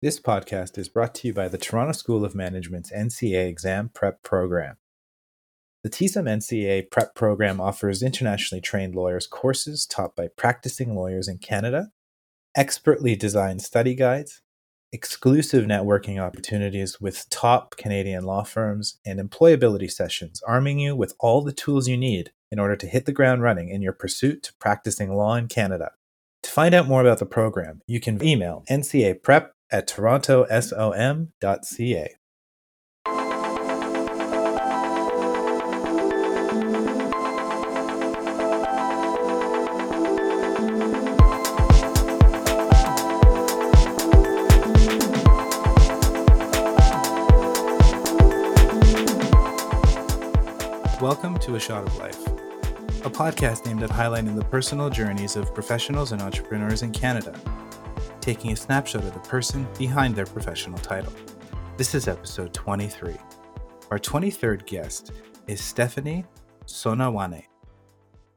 This podcast is brought to you by the Toronto School of Management's NCA Exam Prep Program. The TSEM NCA Prep Program offers internationally trained lawyers courses taught by practicing lawyers in Canada, expertly designed study guides, exclusive networking opportunities with top Canadian law firms, and employability sessions, arming you with all the tools you need in order to hit the ground running in your pursuit to practicing law in Canada. To find out more about the program, you can email ncaprep at torontosom.ca. Welcome to A Shot of Life, a podcast aimed at highlighting the personal journeys of professionals and entrepreneurs in Canada taking a snapshot of the person behind their professional title. This is episode 23. Our 23rd guest is Stephanie Sonawane.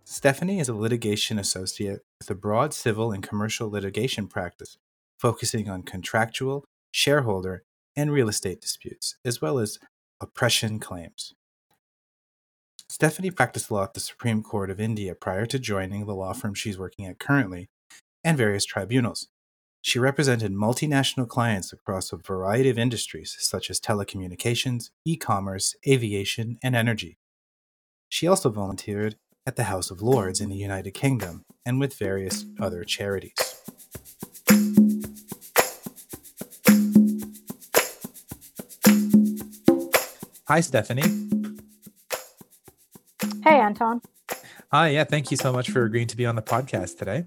Stephanie is a litigation associate with a broad civil and commercial litigation practice focusing on contractual, shareholder, and real estate disputes, as well as oppression claims. Stephanie practiced law at the Supreme Court of India prior to joining the law firm she's working at currently and various tribunals. She represented multinational clients across a variety of industries such as telecommunications, e commerce, aviation, and energy. She also volunteered at the House of Lords in the United Kingdom and with various other charities. Hi, Stephanie. Hey, Anton. Hi, yeah, thank you so much for agreeing to be on the podcast today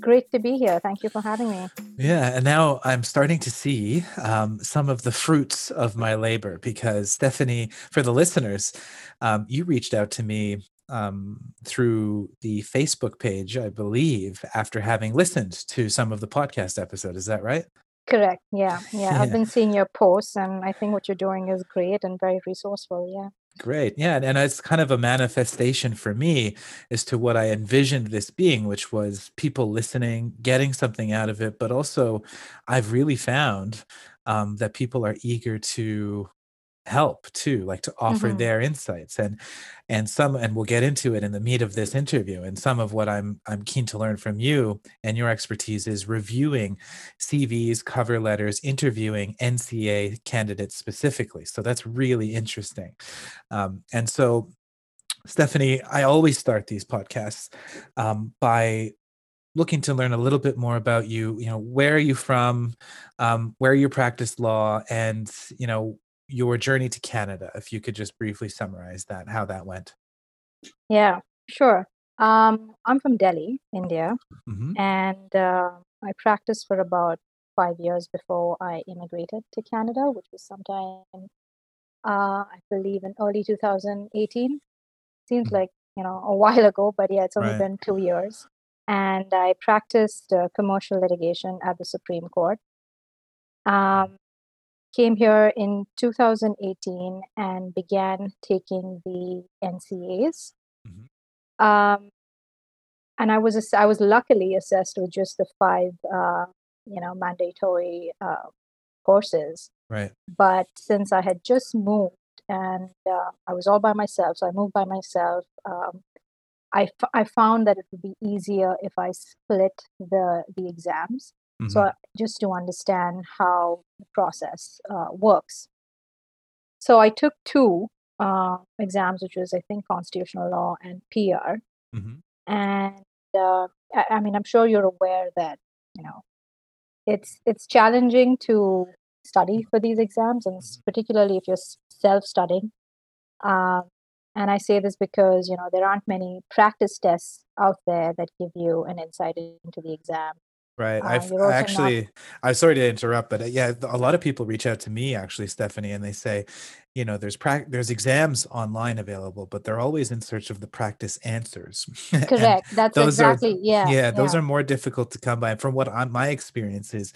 great to be here. Thank you for having me. Yeah, and now I'm starting to see um, some of the fruits of my labor because Stephanie, for the listeners, um, you reached out to me um, through the Facebook page, I believe, after having listened to some of the podcast episode. Is that right? Correct. Yeah, yeah. yeah. I've been seeing your posts, and I think what you're doing is great and very resourceful. Yeah. Great. Yeah. And it's kind of a manifestation for me as to what I envisioned this being, which was people listening, getting something out of it. But also, I've really found um, that people are eager to help too like to offer mm-hmm. their insights and and some and we'll get into it in the meat of this interview and some of what i'm i'm keen to learn from you and your expertise is reviewing cvs cover letters interviewing nca candidates specifically so that's really interesting um, and so stephanie i always start these podcasts um, by looking to learn a little bit more about you you know where are you from um, where you practice law and you know your journey to Canada, if you could just briefly summarize that, how that went. Yeah, sure. Um, I'm from Delhi, India, mm-hmm. and uh, I practiced for about five years before I immigrated to Canada, which was sometime, uh, I believe, in early 2018. Seems mm-hmm. like you know a while ago, but yeah, it's only right. been two years. And I practiced uh, commercial litigation at the Supreme Court. Um, came here in 2018 and began taking the NCAs. Mm-hmm. Um, and I was I was luckily assessed with just the five uh, you know mandatory uh, courses. Right. But since I had just moved and uh, I was all by myself, so I moved by myself. Um, I, f- I found that it would be easier if I split the the exams. Mm-hmm. So just to understand how the process uh, works. So I took two uh, exams, which was I think constitutional law and PR. Mm-hmm. And uh, I, I, mean, I'm sure you're aware that you know it's it's challenging to study for these exams, and mm-hmm. particularly if you're self-studying. Um, and I say this because you know there aren't many practice tests out there that give you an insight into the exam Right. Uh, I've I actually. I'm sorry to interrupt, but uh, yeah, a lot of people reach out to me actually, Stephanie, and they say, you know, there's pra- there's exams online available, but they're always in search of the practice answers. Correct. That's exactly are, yeah, yeah. Those yeah. are more difficult to come by. And from what on my experience is,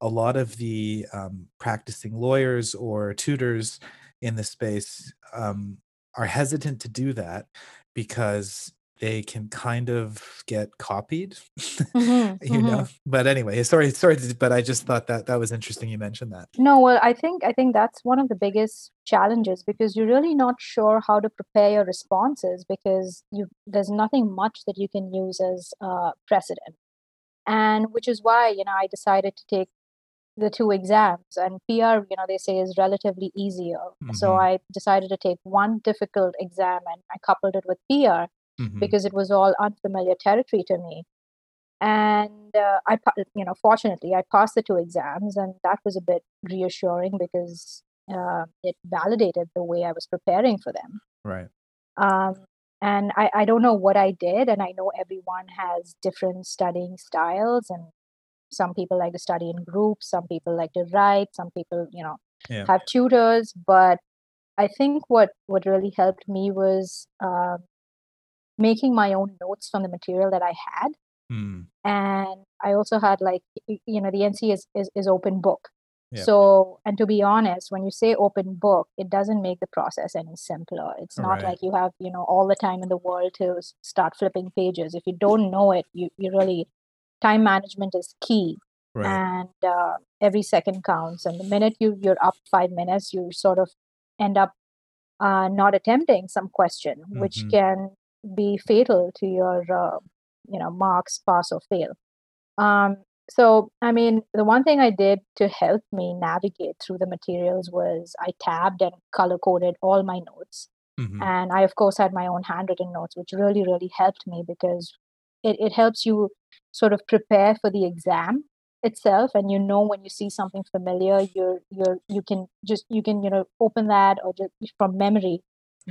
a lot of the um, practicing lawyers or tutors in the space um, are hesitant to do that because they can kind of get copied, Mhm, you know? mhm. But anyway, sorry sorry but I just thought that that was interesting you mentioned that. No, well, I think I think that's one of the biggest challenges because you're really not sure how to prepare your responses because you there's nothing much that you can use as uh, precedent. And which is why, you know, I decided to take the two exams and PR, you know, they say is relatively easier. So Mhm, I decided to take one difficult exam and I coupled it with PR mhm. because it was all unfamiliar territory to me. And uh, I, you know, fortunately, I passed the two exams, and that was a bit reassuring because uh, it validated the way I was preparing for them. Right. Um, and I, I don't know what I did, and I know everyone has different studying styles, and some people like to study in groups, some people like to write, some people, you know, Yeah. have tutors. But I think what what really helped me was um, making my own notes from the material that I had Mm, and I also had like you know the NC is, is is open book. yeah. So and to be honest, when you say open book, it doesn't make the process any simpler. It's not Right. like you have you know all the time in the world to start flipping pages. If you don't know it, you you really time management is key, Right. and uh, every second counts. And the minute you you're up five minutes, you sort of end up uh, not attempting some question, which Mhm. can be fatal to your uh, you know marks pass or fail. Um, so i mean the one thing i did to help me navigate through the materials was i tabbed and color coded all my notes. Mhm. and i of course had my own handwritten notes which really really helped me because it, it helps you sort of prepare for the exam itself. And you know when you see something familiar you're you're you can just you can you know open that or just from memory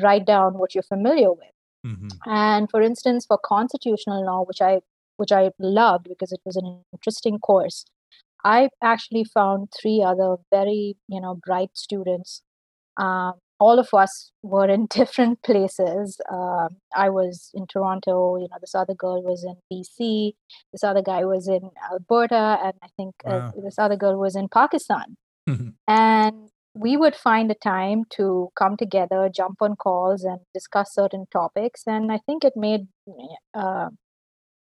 write down what you're familiar with Mhm. and for instance, for constitutional law, which I which I loved because it was an interesting course, I actually found three other very you know bright students. Um, all of us were in different places. Um, I was in Toronto. You know, this other girl was in BC. This other guy was in Alberta, and I think uh, this other girl was in Pakistan Mhm. and we would find a time to come together jump on calls and discuss certain topics and i think it made uh,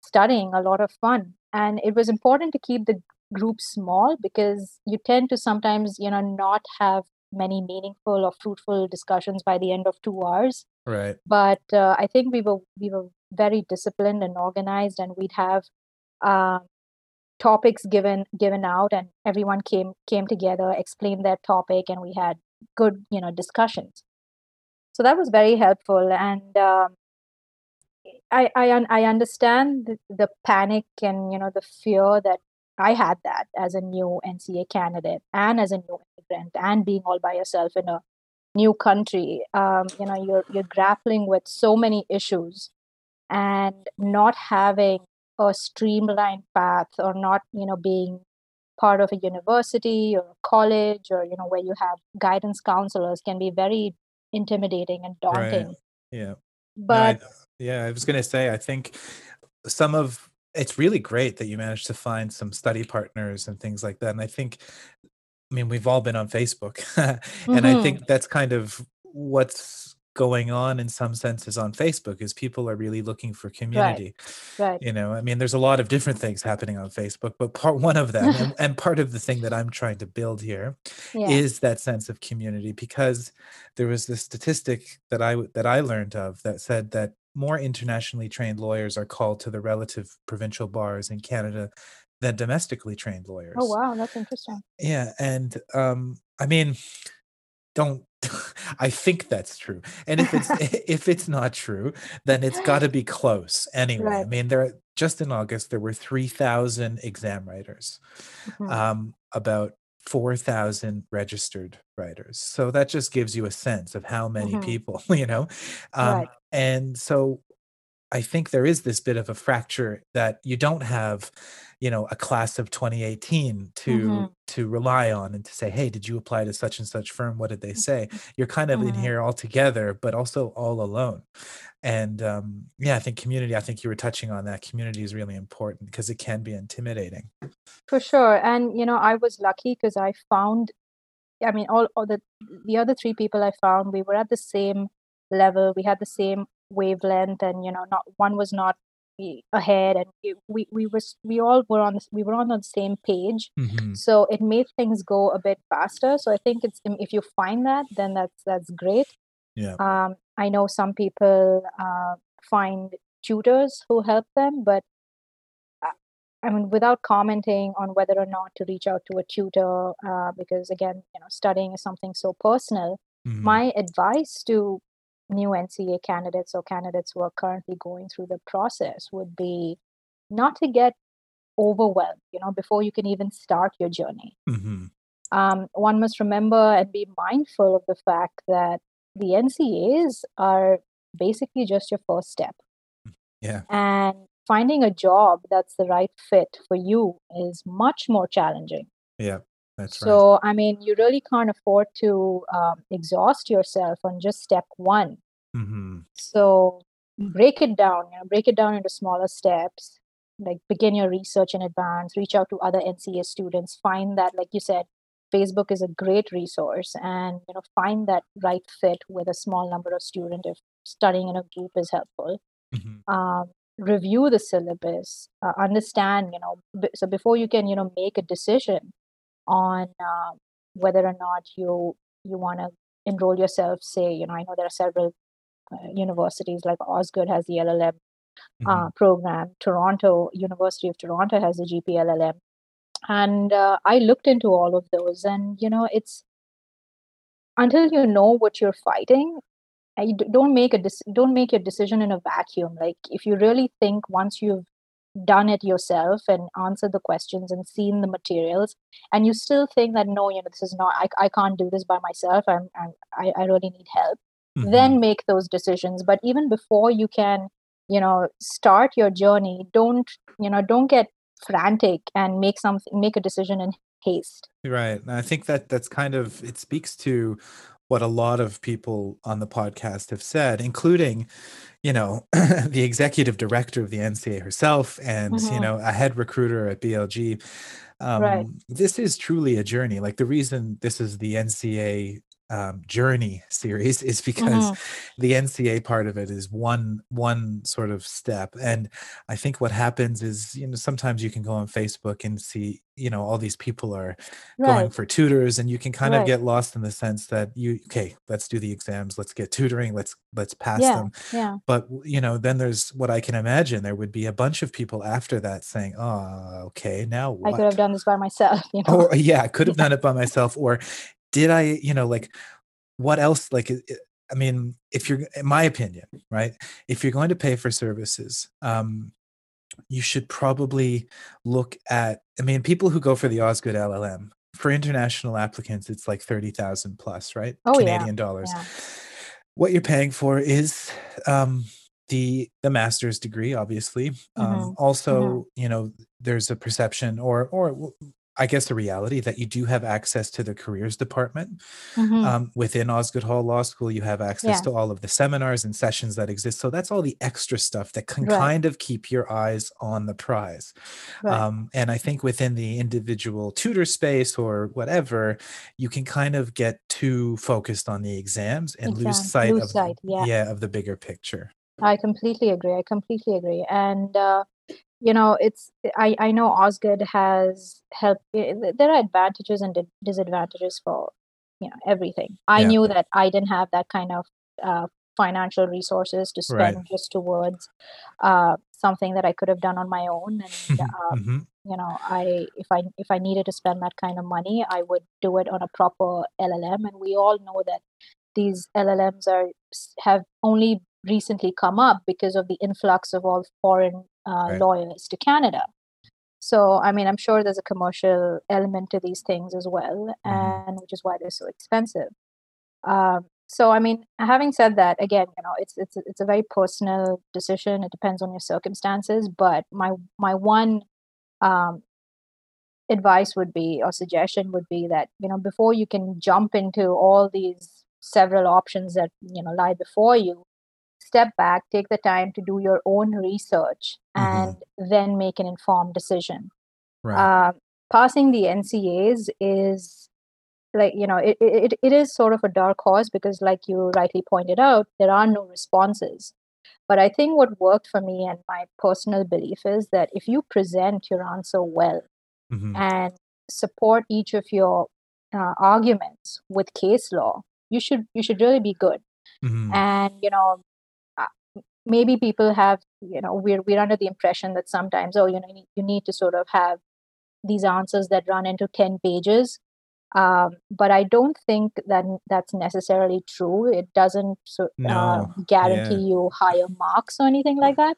studying a lot of fun and it was important to keep the group small because you tend to sometimes you know not have many meaningful or fruitful discussions by the end of two hours Right. but uh, i think we were we were very disciplined and organized and we'd have um, topics given given out and everyone came came together explained their topic and we had good you know discussions. So that was very helpful and um, i I, I understand the, the panic and you know the fear that i had that as a new nca candidate and as a new immigrant and being all by yourself in a new country um, you know you're you're grappling with so many issues and not having a streamlined path or not you know being part of a university or a college or you know where you have guidance counselors can be very intimidating and Right. daunting Yeah. No, I but yeah, I was gonna say, I think some of it's really great that you managed to find some study partners and things like that. And I think, I mean, we've all been on Facebook, and I hmm think that's kind of what's going on in some senses on Facebook is people are really looking for community. right You know, I mean, there's a lot of different things happening on Facebook, but part one of them, and, and part of the thing that I'm trying to build here yeah is that sense of community because there was this statistic that I that I learned of that said that more internationally trained lawyers are called to the relative provincial bars in Canada than domestically trained lawyers. oh wow that's interesting Yeah, and um, I mean, don't I think that's true. And if it's if it's not true, then it's got to be close anyway. I mean, there just in August there were 3,000 exam writers hmm um, about 4,000 registered writers. So that just gives you a sense of how many hmm people, you know. Um, right and so I think there is this bit of a fracture that you don't have, you know, a class of 2018 hmm to to rely on and to say, hey, did you apply to such and such firm? What did they say? You're kind of in hmm here all together, but also all alone. And um, yeah, I think community. I think you were touching on that. Community is really important because it can be intimidating. for sure and you know i was lucky because i found I mean, all, all the the other three people I found, we were at the same level. We had the same wavelength and you know not one was not ahead and it, we we were we all were on this, we were on the same page Mm-hmm. so it made things go a bit faster so i think it's if you find that then that's that's great Yeah. um i know some people uh, find tutors who help them but uh, I mean, without commenting on whether or not to reach out to a tutor, uh, because again, you know, studying is something so personal. Mhm. My advice to new NCA candidates or candidates who are currently going through the process would be not to get overwhelmed, you know, before you can even start your journey. Mhm. Um, one must remember and be mindful of the fact that the NCAs are basically just your first step. Yeah. And finding a job that's the right fit for you is much more challenging. Yeah. That's right. So, I mean, you really can't afford to um, exhaust yourself on just step one. hmm So, break it down, you know, break it down into smaller steps. Like, begin your research in advance, reach out to other NCA students, find that, like you said, Facebook is a great resource and, you know, find that right fit with a small number of students if studying in a group is helpful hmm um, review the syllabus uh, understand you know b- so before you can you know make a decision on uh, whether or not you you want to enroll yourself say you know i know there are several uh, universities like Osgoode has the llm uh, program toronto university of toronto has the gpllm and uh, i looked into all of those and you know it's until you know what you're fighting you don't make a don't make your decision in a vacuum like if you really think once you've done it yourself and answered the questions and seen the materials and you still think that no you know this is not i, I can't do this by myself I'm, I'm I, I really need help hmm then make those decisions but even before you can you know start your journey don't you know don't get frantic and make something make a decision in haste Right. And I think that that's kind of it speaks to what a lot of people on the podcast have said, including, you know, the executive director of the NCA herself and, you hmm know, a head recruiter at BLG. right Um, this is truly a journey. Like the reason this is the NCA um, journey series is because hmm the NCA part of it is one one sort of step. And I think what happens is, you know, sometimes you can go on Facebook and see, you know, all these people are going for tutors and you can kind of get lost in the sense that you okay let's do the exams let's get tutoring let's let's pass yeah them. yeah. But you know then there's what i can imagine there would be a bunch of people after that saying oh okay now i could have done this by myself you know? Or yeah i could have done it by myself or did i you know like what else like i mean if you're in my opinion right if you're going to pay for services um you should probably look at i mean people who go for the Osgoode llm for international applicants it's like 30000 plus right oh yeah. Canadian dollars. Yeah. What you're paying for is um the the master's degree obviously. Um hmm hmm also you know there's a perception or or i guess the reality that you do have access to the careers department hmm um, within Osgoode Hall Law School, you have access yeah to all of the seminars and sessions that exist. So that's all the extra stuff that can right kind of keep your eyes on the prize. right Um, and I think within the individual tutor space or whatever, you can kind of get too focused on the exams and lose sight lose of sight yeah yeah of the bigger picture. i completely agree i completely agree and uh, you know it's i i know Osgoode has helped eh, there are advantages and disadvantages for you know everything i Yeah. knew that i didn't have that kind of uh, financial resources to Right. spend just towards uh, something that i could have done on my own and uh, hmm you know i if i if i needed to spend that kind of money i would do it on a proper llm and we all know that these llms are have only recently come up because of the influx of all foreign uh, Right. lawyers to canada. So i mean i'm sure there's a commercial element to these things as well hmm and which is why they're so expensive. Um, so i mean having said that again you know it's it's a- it's a very personal decision. It depends on your circumstances but my my one um, advice would be or suggestion would be that you know before you can jump into all these several options that you know lie before you step back take the time to do your own research hmm and then make an informed decision. Right. um, passing the ncas is like you know it, it, it is sort of a dark horse because like you rightly pointed out there are no responses. But I think what worked for me and my personal belief is that if you present your answer well hmm and support each of your uh, arguments with case law, you should you should really be good. hmm And you know, uh, maybe people have you know we're we're under the impression that sometimes oh you know you need, to sort of have these answers that run into 10 pages. Um, but i don't think that that's necessarily true. It doesn't so, uh, guarantee Yeah. you higher marks or anything like that.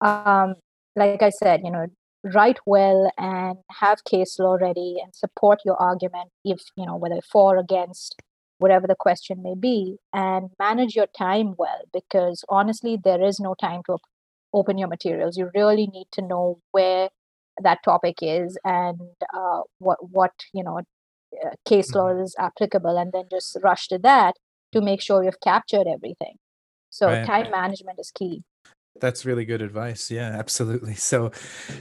Um, like i said you know write well and have case law ready and support your argument if you know whether for or against whatever the question may be and manage your time well because honestly there is no time to op- open your materials you really need to know where that topic is and uh, what what you know uh, case law hmm is applicable and then just rush to that to make sure you've captured everything so Right. time management is key That's really good advice. Yeah, absolutely. So,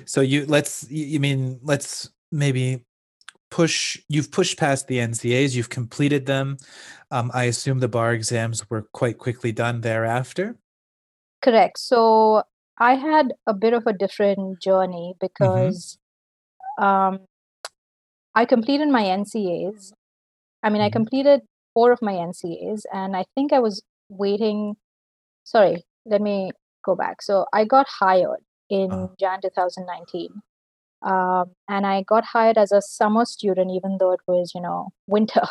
so you let's you mean let's maybe push. You've pushed past the NCAs. You've completed them. Um, I assume the bar exams were quite quickly done thereafter. correct so i had a bit of a different journey hmm because um, i completed my ncas i mean i hmm completed four of my ncas and i think i was waiting sorry let me go back so i got hired Uh, in jan 2019 um, and i got hired as a summer student even though it was you know winter.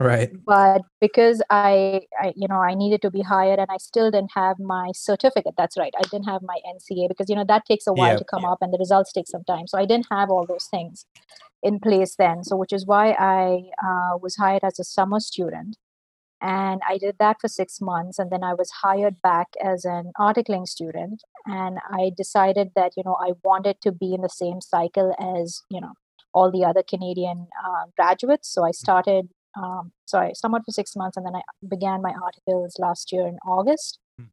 Right. but because I, I you know i needed to be hired and i still didn't have my certificate. That's right. I didn't have my nca because you know that takes a while Yeah. to come up and the results take some time. So i didn't have all those things in place then. So which is why i uh, was hired as a summer student and i did that for six months and then i was hired back as an articling student. And i decided that you know i wanted to be in the same cycle as you know all the other canadian uh, graduates. So i started um, sorry somewhat for six months and then i began my articles last year in august. Mm.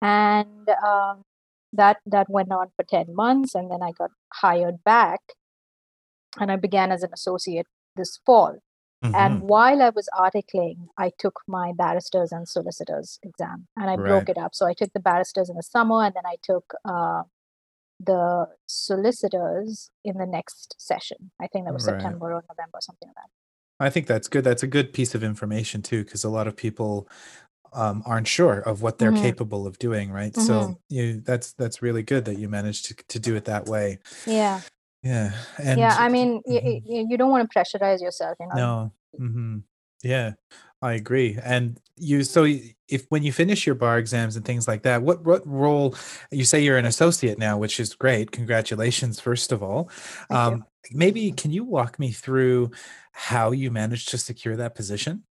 and um, that that went on for 10 months and then i got hired back and i began as an associate this fall and hmm while I was articling, I took my barristers and solicitors exam and I Right. broke it up. So I took the barristers in the summer and then I took uh, the solicitors in the next session. I think that was Right. September or November, something like that. I think that's good. That's a good piece of information too, because a lot of people um, aren't sure of what they're hmm capable of doing. Right. hmm So you that's that's really good that you managed to to do it that way. Yeah. Yeah. Yeah. I mean, y- y- mhm. y- you don't want to pressurize yourself, you know. no. hmm Yeah, I agree. And you, so if when you finish your bar exams and things like that, what what role? You say you're an associate now, which is great. Congratulations, first of all. You. Um, maybe can you walk me through how you managed to secure that position?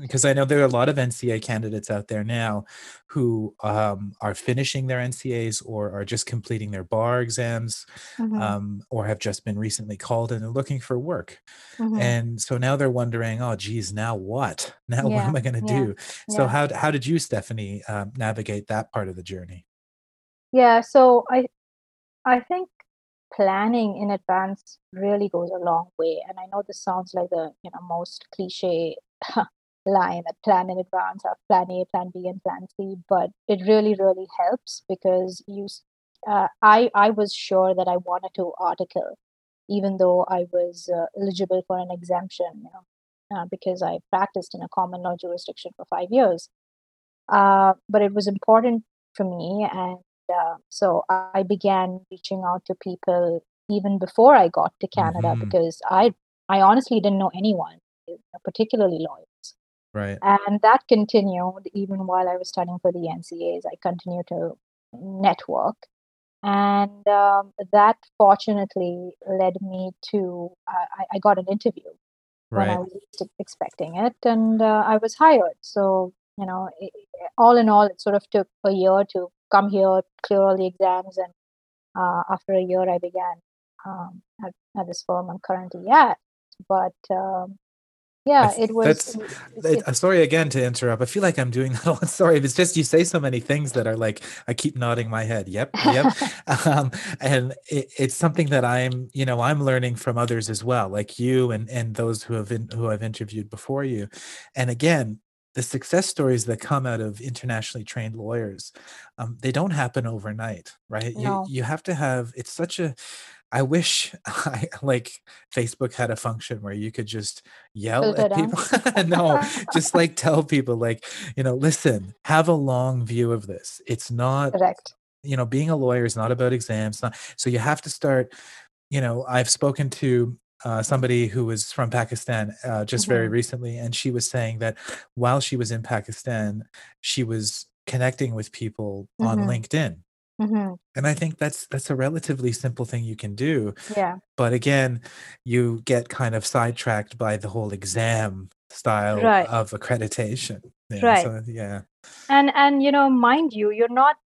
Because I know there are a lot of NCA candidates out there now who um, are finishing their NCAs or are just completing their bar exams hmm um, or have just been recently called and they're looking for work. hmm And so now they're wondering, oh, geez, now what? Now what am I going to Yeah. do? So Yeah. how how did you, Stephanie, um, navigate that part of the journey? Yeah. So I I think planning in advance really goes a long way. And I know this sounds like the you know most cliche line that plan in advance, have plan A, plan B, and plan C, but it really, really helps because you uh, I I was sure that I wanted to article, even though I was uh, eligible for an exemption, you know, uh, because I practiced in a common law jurisdiction for five years. Uh, but it was important for me, and uh, so I began reaching out to people even before I got to Canada hmm because I I honestly didn't know anyone, particularly lawyers. Right. And that continued even while I was studying for the NCAs. I continued to network, and um, that fortunately led me to uh, I, I got an interview when I was expecting it, and uh, I was hired. So, you know, i i- all in all, it sort of took a year to come here, clear all the exams, and uh, after a year, I began um, at, at this firm I'm currently at. But um, yeah, it was. that's It, it, sorry again to interrupt. I feel like I'm doing that. a. Sorry, it's just you say so many things that are like I keep nodding my head. Yep, yep. Um, and it, it's something that I'm, you know, I'm learning from others as well, like you and and those who have in, who I've interviewed before you. And again, the success stories that come out of internationally trained lawyers, um, they don't happen overnight, right? You you have to have it's such a I wish I like Facebook had a function where you could just yell at people. No, just like tell people like, you know, listen, have a long view of this. It's not, Correct. you know, being a lawyer is not about exams. Not, so you have to start, you know, I've spoken to uh, somebody who was from Pakistan uh, just very Mhm. recently, and she was saying that while she was in Pakistan, she was connecting with people on Mhm. LinkedIn. Mhm. And I think that's that's a relatively simple thing you can do. Yeah. But again, you get kind of sidetracked by the whole exam style Right. of accreditation. Yeah. Right. So yeah. And and you know, mind you, you're not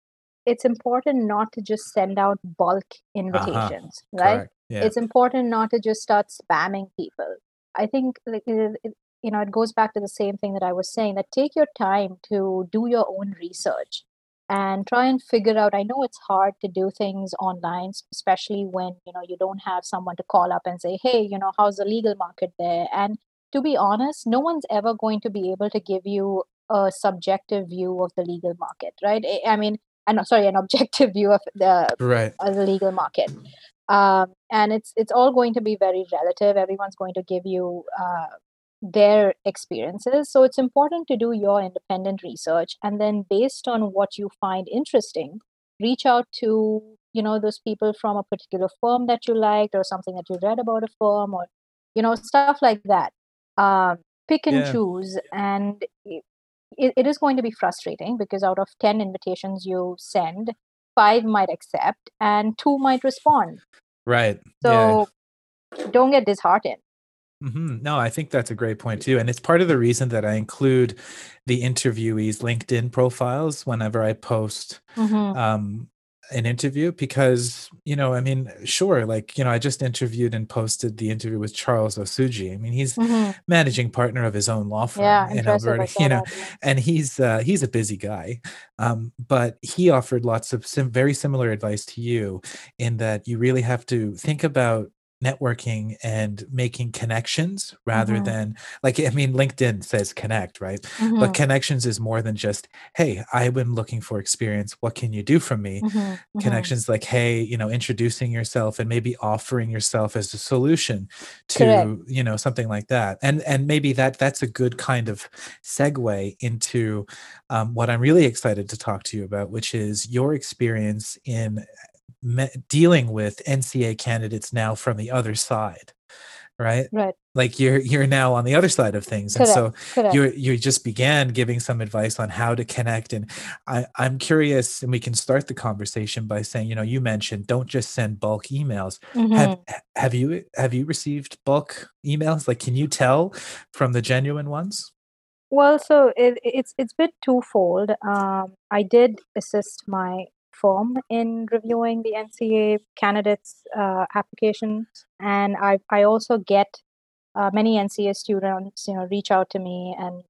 it's important not to just send out bulk Uh-huh. invitations, right? Yeah. It's important not to just start spamming people. I think like it, it, you know, it goes back to the same thing that I was saying that take your time to do your own research and try and figure out. I know it's hard to do things online, especially when, you know, you don't have someone to call up and say, "Hey, you know, how's the legal market there?" And to be honest, no one's ever going to be able to give you a subjective view of the legal market, right? I mean, i'm sorry, an objective view of the Right. of the legal market. Um, and it's it's all going to be very relative. Everyone's going to give you uh, their experiences. So it's important to do your independent research, and then based on what you find interesting, reach out to you know those people from a particular firm that you liked, or something that you read about a firm, or you know stuff like that. Um, pick and Yeah. choose, and it, it is going to be frustrating because out of 10 invitations you send five might accept and two might respond Right. Yeah. so don't get disheartened hmm No, I think that's a great point too. And it's part of the reason that I include the interviewees' LinkedIn profiles whenever I post hmm um, an interview because, you know, I mean, sure, like, you know, I just interviewed and posted the interview with Charles Osuji. I mean, he's hmm managing partner of his own law firm yeah in Alberta, saw you know, and he's uh, he's a busy guy, um, but he offered lots of sim- very similar advice to you in that you really have to think about networking and making connections rather hmm than like I mean LinkedIn says connect, right? hmm But connections is more than just hey, I've been looking for experience. What can you do for me? hmm hmm Connections like hey, you know, introducing yourself and maybe offering yourself as a solution correct to you know something like that and and maybe that that's a good kind of segue into um, what i'm really excited to talk to you about which is your experience in me- dealing with nca candidates now from the other side right? Right. Like you're you're now on the other side of things and so correct you you just began giving some advice on how to connect and I, i'm curious and we can start the conversation by saying you know you mentioned don't just send bulk emails. Have hmm have you have you received bulk emails? Like can you tell from the genuine ones? Well so it, it's it's been twofold. Um, i did assist my firm in reviewing the nca candidates uh, applications and i i also get uh, many NCA students, you know, reach out to me and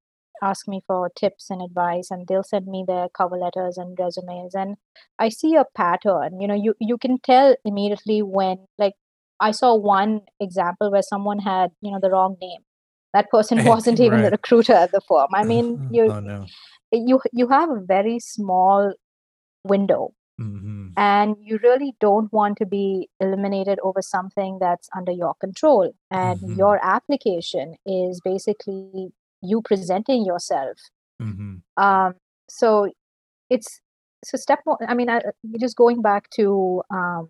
ask me for tips and advice, and they'll send me their cover letters and resumes. And I see a pattern. You know, you you can tell immediately when, like, I saw one example where someone had, you know, the wrong name. That person wasn't even the recruiter at the firm. I mean, you oh no you you have a very small window hmm and you really don't want to be eliminated over something that's under your control. And hmm your application is basically you presenting yourself. Hmm um, so it's so step one i mean I, just going back to um,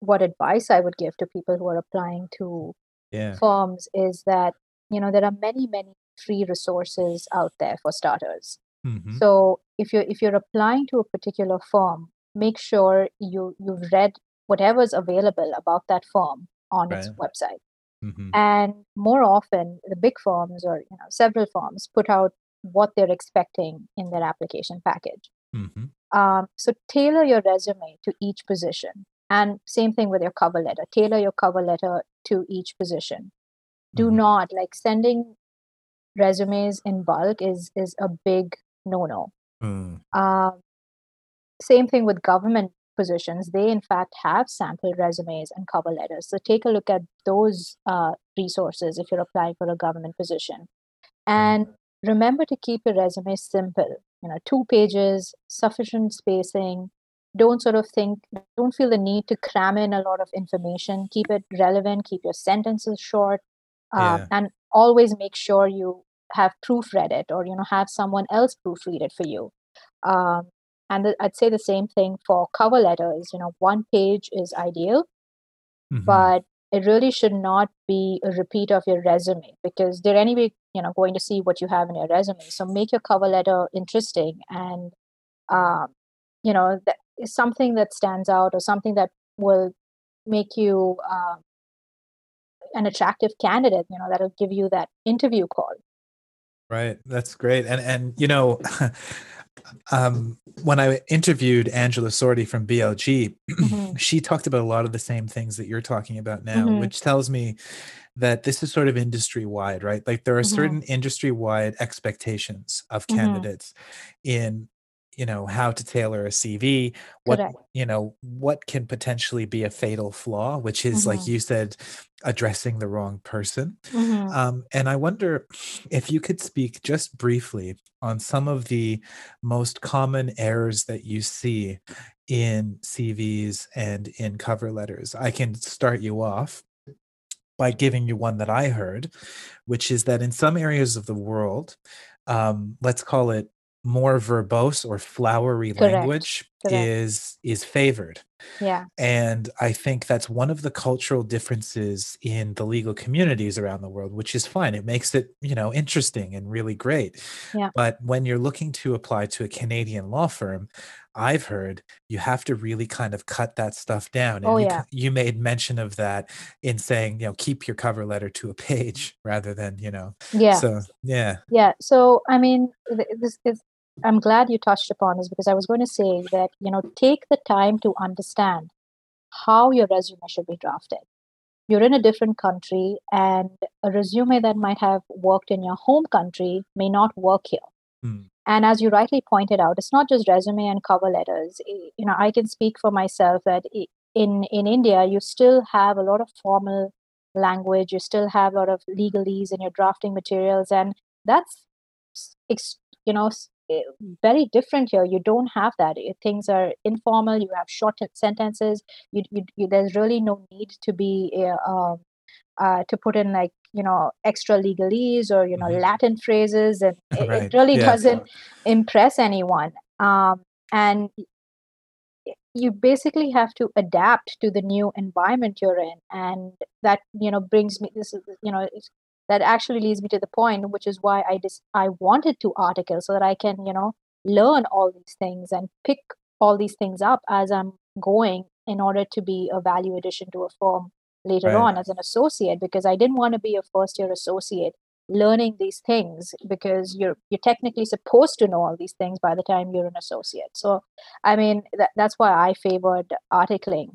what advice i would give to people who are applying to yeah. firms is that you know there are many many free resources out there for starters hmm so if you're if you're applying to a particular firm, make sure you you've read whatever's available about that firm on its right website. hmm And more often, the big firms or you know several firms put out what they're expecting in their application package. hmm Um, so tailor your resume to each position, and same thing with your cover letter. Tailor your cover letter to each position. Do hmm not like sending resumes in bulk is is a big no no. mm Um, same thing with government positions. They, in fact, have sample resumes and cover letters. So take a look at those uh, resources if you're applying for a government position. And remember to keep your resume simple. You know, two pages, sufficient spacing. Don't sort of think, don't feel the need to cram in a lot of information. Keep it relevant. Keep your sentences short, um, Yeah. and always make sure you have proofread it or you know have someone else proofread it for you. Um, and the, I'd say the same thing for cover letters. You know, one page is ideal Mhm. but it really should not be a repeat of your resume because they're anyway you know going to see what you have in your resume so make your cover letter interesting and um, you know that is something that stands out or something that will make you uh, an attractive candidate you know that'll give you that interview call Right. That's great. And and you know, um, when I interviewed Angela Sordi from BLG, Mhm. she talked about a lot of the same things that you're talking about now, Mhm. which tells me that this is sort of industry wide, right? Like there are Mhm. certain industry wide expectations of Mhm. candidates in you know how to tailor a CV, what correct you know what can potentially be a fatal flaw, which is like Mhm. you said, addressing the wrong person. Mhm. Um, and I wonder if you could speak just briefly on some of the most common errors that you see in CVs and in cover letters. I can start you off by giving you one that I heard, which is that in some areas of the world, um, let's call it more verbose or flowery correct language correct is is favored yeah and I think that's one of the cultural differences in the legal communities around the world, which is fine. It makes it, you know, interesting and really great. yeah But when you're looking to apply to a Canadian law firm, I've heard you have to really kind of cut that stuff down. oh And you yeah ki- you made mention of that in saying, you know, keep your cover letter to a page rather than, you know. yeah So yeah. Yeah. So, I mean, this is, I'm glad you touched upon this because I was going to say that, you know, take the time to understand how your resume should be drafted. You're in a different country, and a resume that might have worked in your home country may not work here. Mm, And as you rightly pointed out, it's not just resume and cover letters. You know, I can speak for myself that in in India, you still have a lot of formal language. You still have a lot of legalese in your drafting materials, and that's you know very different here. You don't have that. Eh, Things are informal. You have short sentences. You, you, you there's really no need to be uh, um, uh, to put in like you know extra legalese or you know mhm. Latin phrases, and it, Right. it really Yeah. doesn't impress anyone. Um, and you basically have to adapt to the new environment you're in, and that you know brings me this is you know it's, that actually leads me to the point, which is why I just I wanted to article so that I can you know learn all these things and pick all these things up as I'm going in order to be a value addition to a firm later Right. on as an associate because I didn't want to be a first year associate learning these things because you're you're technically supposed to know all these things by the time you're an associate. So I mean that, that's why I favored articling.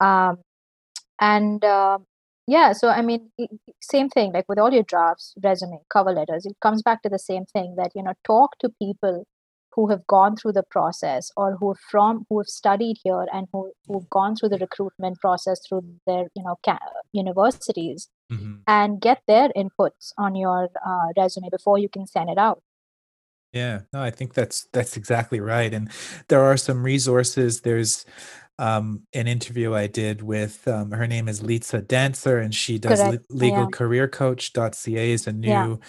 Um, and um yeah, so I mean same thing like with all your drafts, resume, cover letters, it comes back to the same thing that you know talk to people who have gone through the process or who are from who have studied here and who who've gone through the recruitment process through their you know ca- universities Mhm. and get their inputs on your uh, resume before you can send it out. Yeah, no, I think that's that's exactly right. And there are some resources. There's um, an interview I did with um, her name is Litsa Dancer, and she does le- Yeah. legalcareercoach.ca is a Yeah. new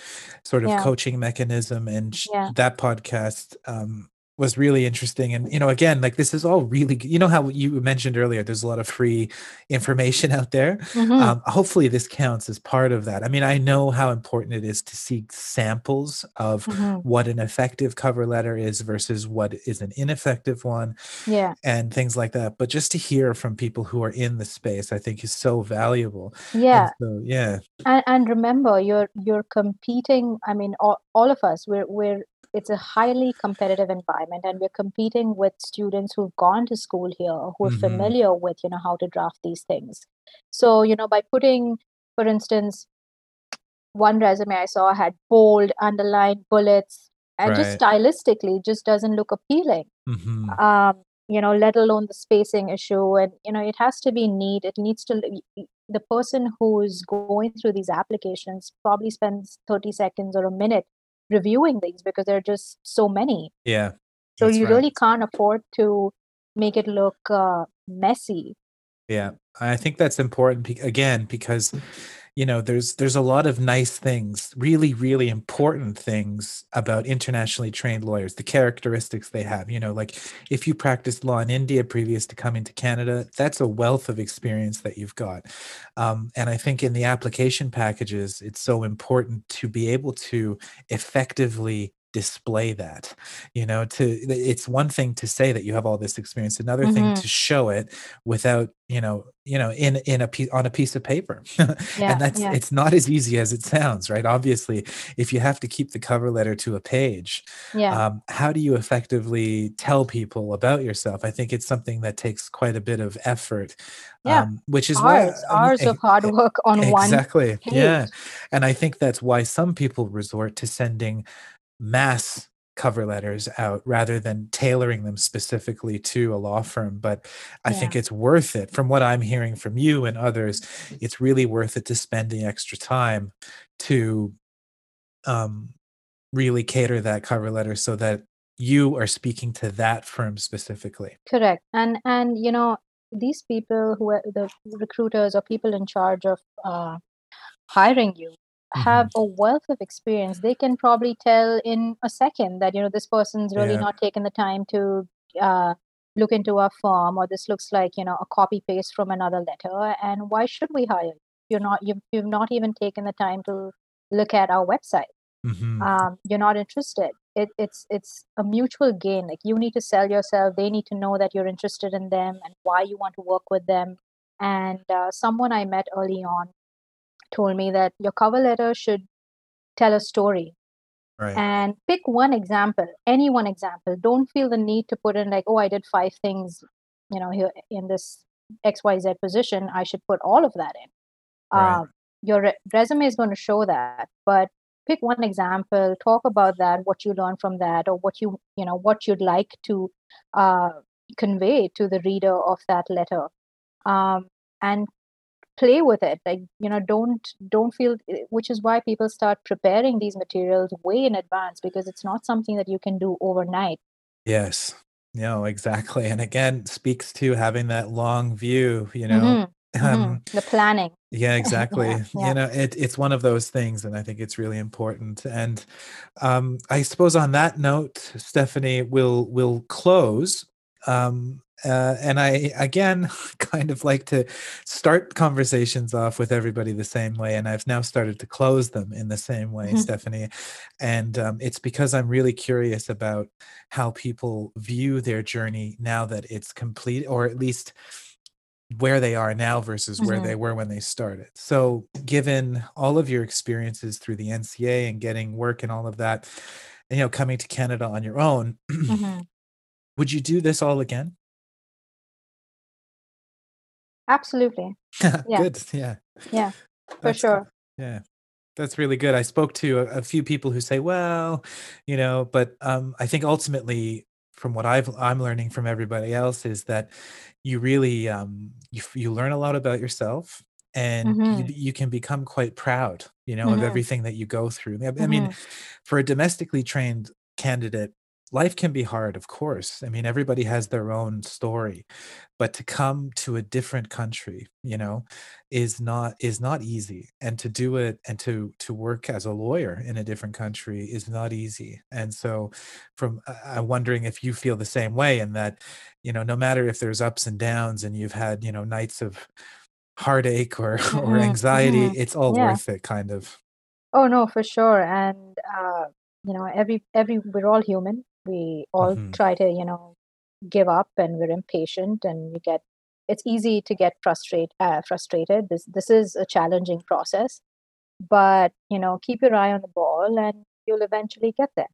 sort of Yeah. coaching mechanism. And sh- Yeah. that podcast um, was really interesting. And, you know, again, like this is all really, you know, how you mentioned earlier, there's a lot of free information out there. Mhm. Um, hopefully, this counts as part of that. I mean, I know how important it is to see samples of Mhm. what an effective cover letter is versus what is an ineffective one Yeah. and things like that. But just to hear from people who are in the space, I think is so valuable. Yeah. So, yeah, and, and remember you're you're competing i mean all, all of us we're we're it's a highly competitive environment and we're competing with students who've gone to school here who are Mhm. familiar with you know how to draft these things so you know by putting for instance one resume i saw had bold underlined bullets and just stylistically just doesn't look appealing hmm um, you know, let alone the spacing issue. And, you know, it has to be neat. It needs to, the person who's going through these applications probably spends 30 seconds or a minute reviewing these because there are just so many. Yeah. So you right. really can't afford to make it look uh, messy. Yeah, I think that's important again because you know there's there's a lot of nice things, really really important things about internationally trained lawyers, the characteristics they have. You know, like if you practiced law in India previous to coming to Canada, that's a wealth of experience that you've got. Um, and I think in the application packages, it's so important to be able to effectively display that you know to it's one thing to say that you have all this experience another thing hmm to show it without you know you know in in a piece on a piece of paper. Yeah, and that's yeah, it's not as easy as it sounds right? Obviously if you have to keep the cover letter to a page yeah, um, how do you effectively tell people about yourself? I think it's something that takes quite a bit of effort yeah. um, which is why Hours, uh, y- hours of hard work on one exactly yeah. and i think that's why some people resort to sending mass cover letters out rather than tailoring them specifically to a law firm but i think it's worth it. From what i'm hearing from you and others it's really worth it to spend the extra time to um, really cater that cover letter so that you are speaking to that firm specifically. Correct. And and you know these people who are the recruiters or people in charge of uh, hiring you have a wealth of experience they can probably tell in a second that you know this person's really yeah. not taken the time to uh, look into our firm or this looks like you know a copy paste from another letter and why should we hire you? You're not you've, you've not even taken the time to look at our website. Hmm um, you're not interested. It, it's it's a mutual gain. Like you need to sell yourself. They need to know that you're interested in them and why you want to work with them. And uh, someone i met early on told me that your cover letter should tell a story. Right. And pick one example any one example. Don't feel the need to put in like oh i did five things you know here in this xyz position. I should put all of that in. Right. Um, your re- resume is going to show that but pick one example. Talk about that what you learned from that or what you you know what you'd like to uh, convey to the reader of that letter. Um, and play with it like you know don't don't feel eh, which is why people start preparing these materials way in advance because it's not something that you can do overnight Yes. No, exactly. And again, speaks to having that long view, you know. hmm hmm Um, the planning yeah, yeah exactly. yeah You know, it, it's one of those things, and I think it's really important. And um, I suppose on that note, Stephanie, we'll we'll close. Um, uh, and I again kind of like to start conversations off with everybody the same way, and I've now started to close them in the same way, Mhm. Stephanie. And um, it's because I'm really curious about how people view their journey now that it's complete, or at least where they are now versus where Mhm. they were when they started. So, given all of your experiences through the NCA and getting work and all of that, and, you know, coming to Canada on your own, Mhm. would you do this all again? Absolutely yeah Good. Yeah. yeah for That's sure Yeah. That's really good. I spoke to a, a few people who say, well, you know, but um, I think ultimately, from what I've I'm learning from everybody else, is that you really um, you you learn a lot about yourself, and you hmm b- you can become quite proud, you know, of hmm everything that you go through. I I mean, hmm for a domestically trained candidate, life can be hard, of course. I mean, everybody has their own story, but to come to a different country, you know, is not is not easy. And to do it and to to work as a lawyer in a different country is not easy. And so from I- I'm wondering if you feel the same way and that, you know, no matter if there's ups and downs and you've had, you know, nights of heartache or or hmm anxiety, hmm it's all yeah worth it kind of. oh no for sure and uh, you know every every we're all human we all Mhm. try to you know give up and we're impatient and we get it's easy to get frustrate uh, frustrated this this is a challenging process but you know keep your eye on the ball and you'll eventually get there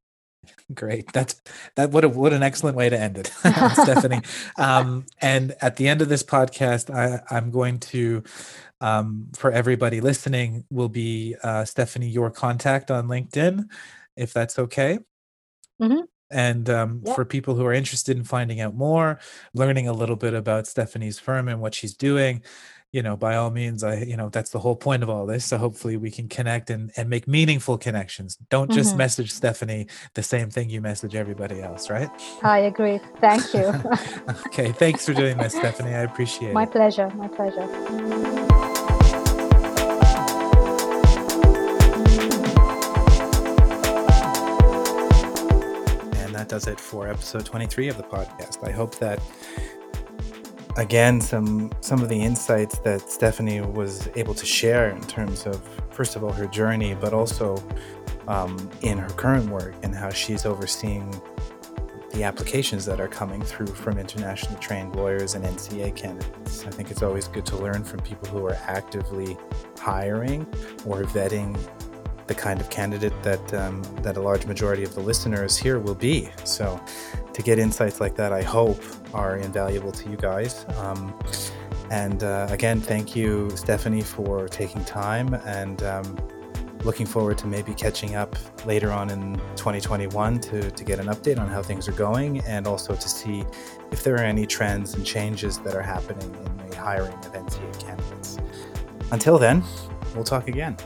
Great. That's that. What a what an excellent way to end it, Stephanie. Um, and at the end of this podcast, I, I'm going to, um, for everybody listening, will be uh, Stephanie your contact on LinkedIn, if that's okay. hmm And um, Yeah. for people who are interested in finding out more, learning a little bit about Stephanie's firm and what she's doing, you know, by all means, I, you know, that's the whole point of all this. So hopefully we can connect and, and make meaningful connections. Don't just Mhm. message Stephanie the same thing you message everybody else, right? I agree. Thank you. okay. Thanks for doing this, Stephanie. I appreciate my it. My pleasure. My pleasure. Does it for episode 23 of the podcast. I hope that again some some of the insights that Stephanie was able to share in terms of first of all her journey, but also um, in her current work and how she's overseeing the applications that are coming through from internationally trained lawyers and NCA candidates. I think it's always good to learn from people who are actively hiring or vetting the kind of candidate that um, that a large majority of the listeners here will be. So, to get insights like that, I hope are invaluable to you guys. Um, and uh, again, thank you, Stephanie, for taking time and. Um, looking forward to maybe catching up later on in 2021 to, to get an update on how things are going and also to see if there are any trends and changes that are happening in the hiring of NCA candidates. Until then, we'll talk again.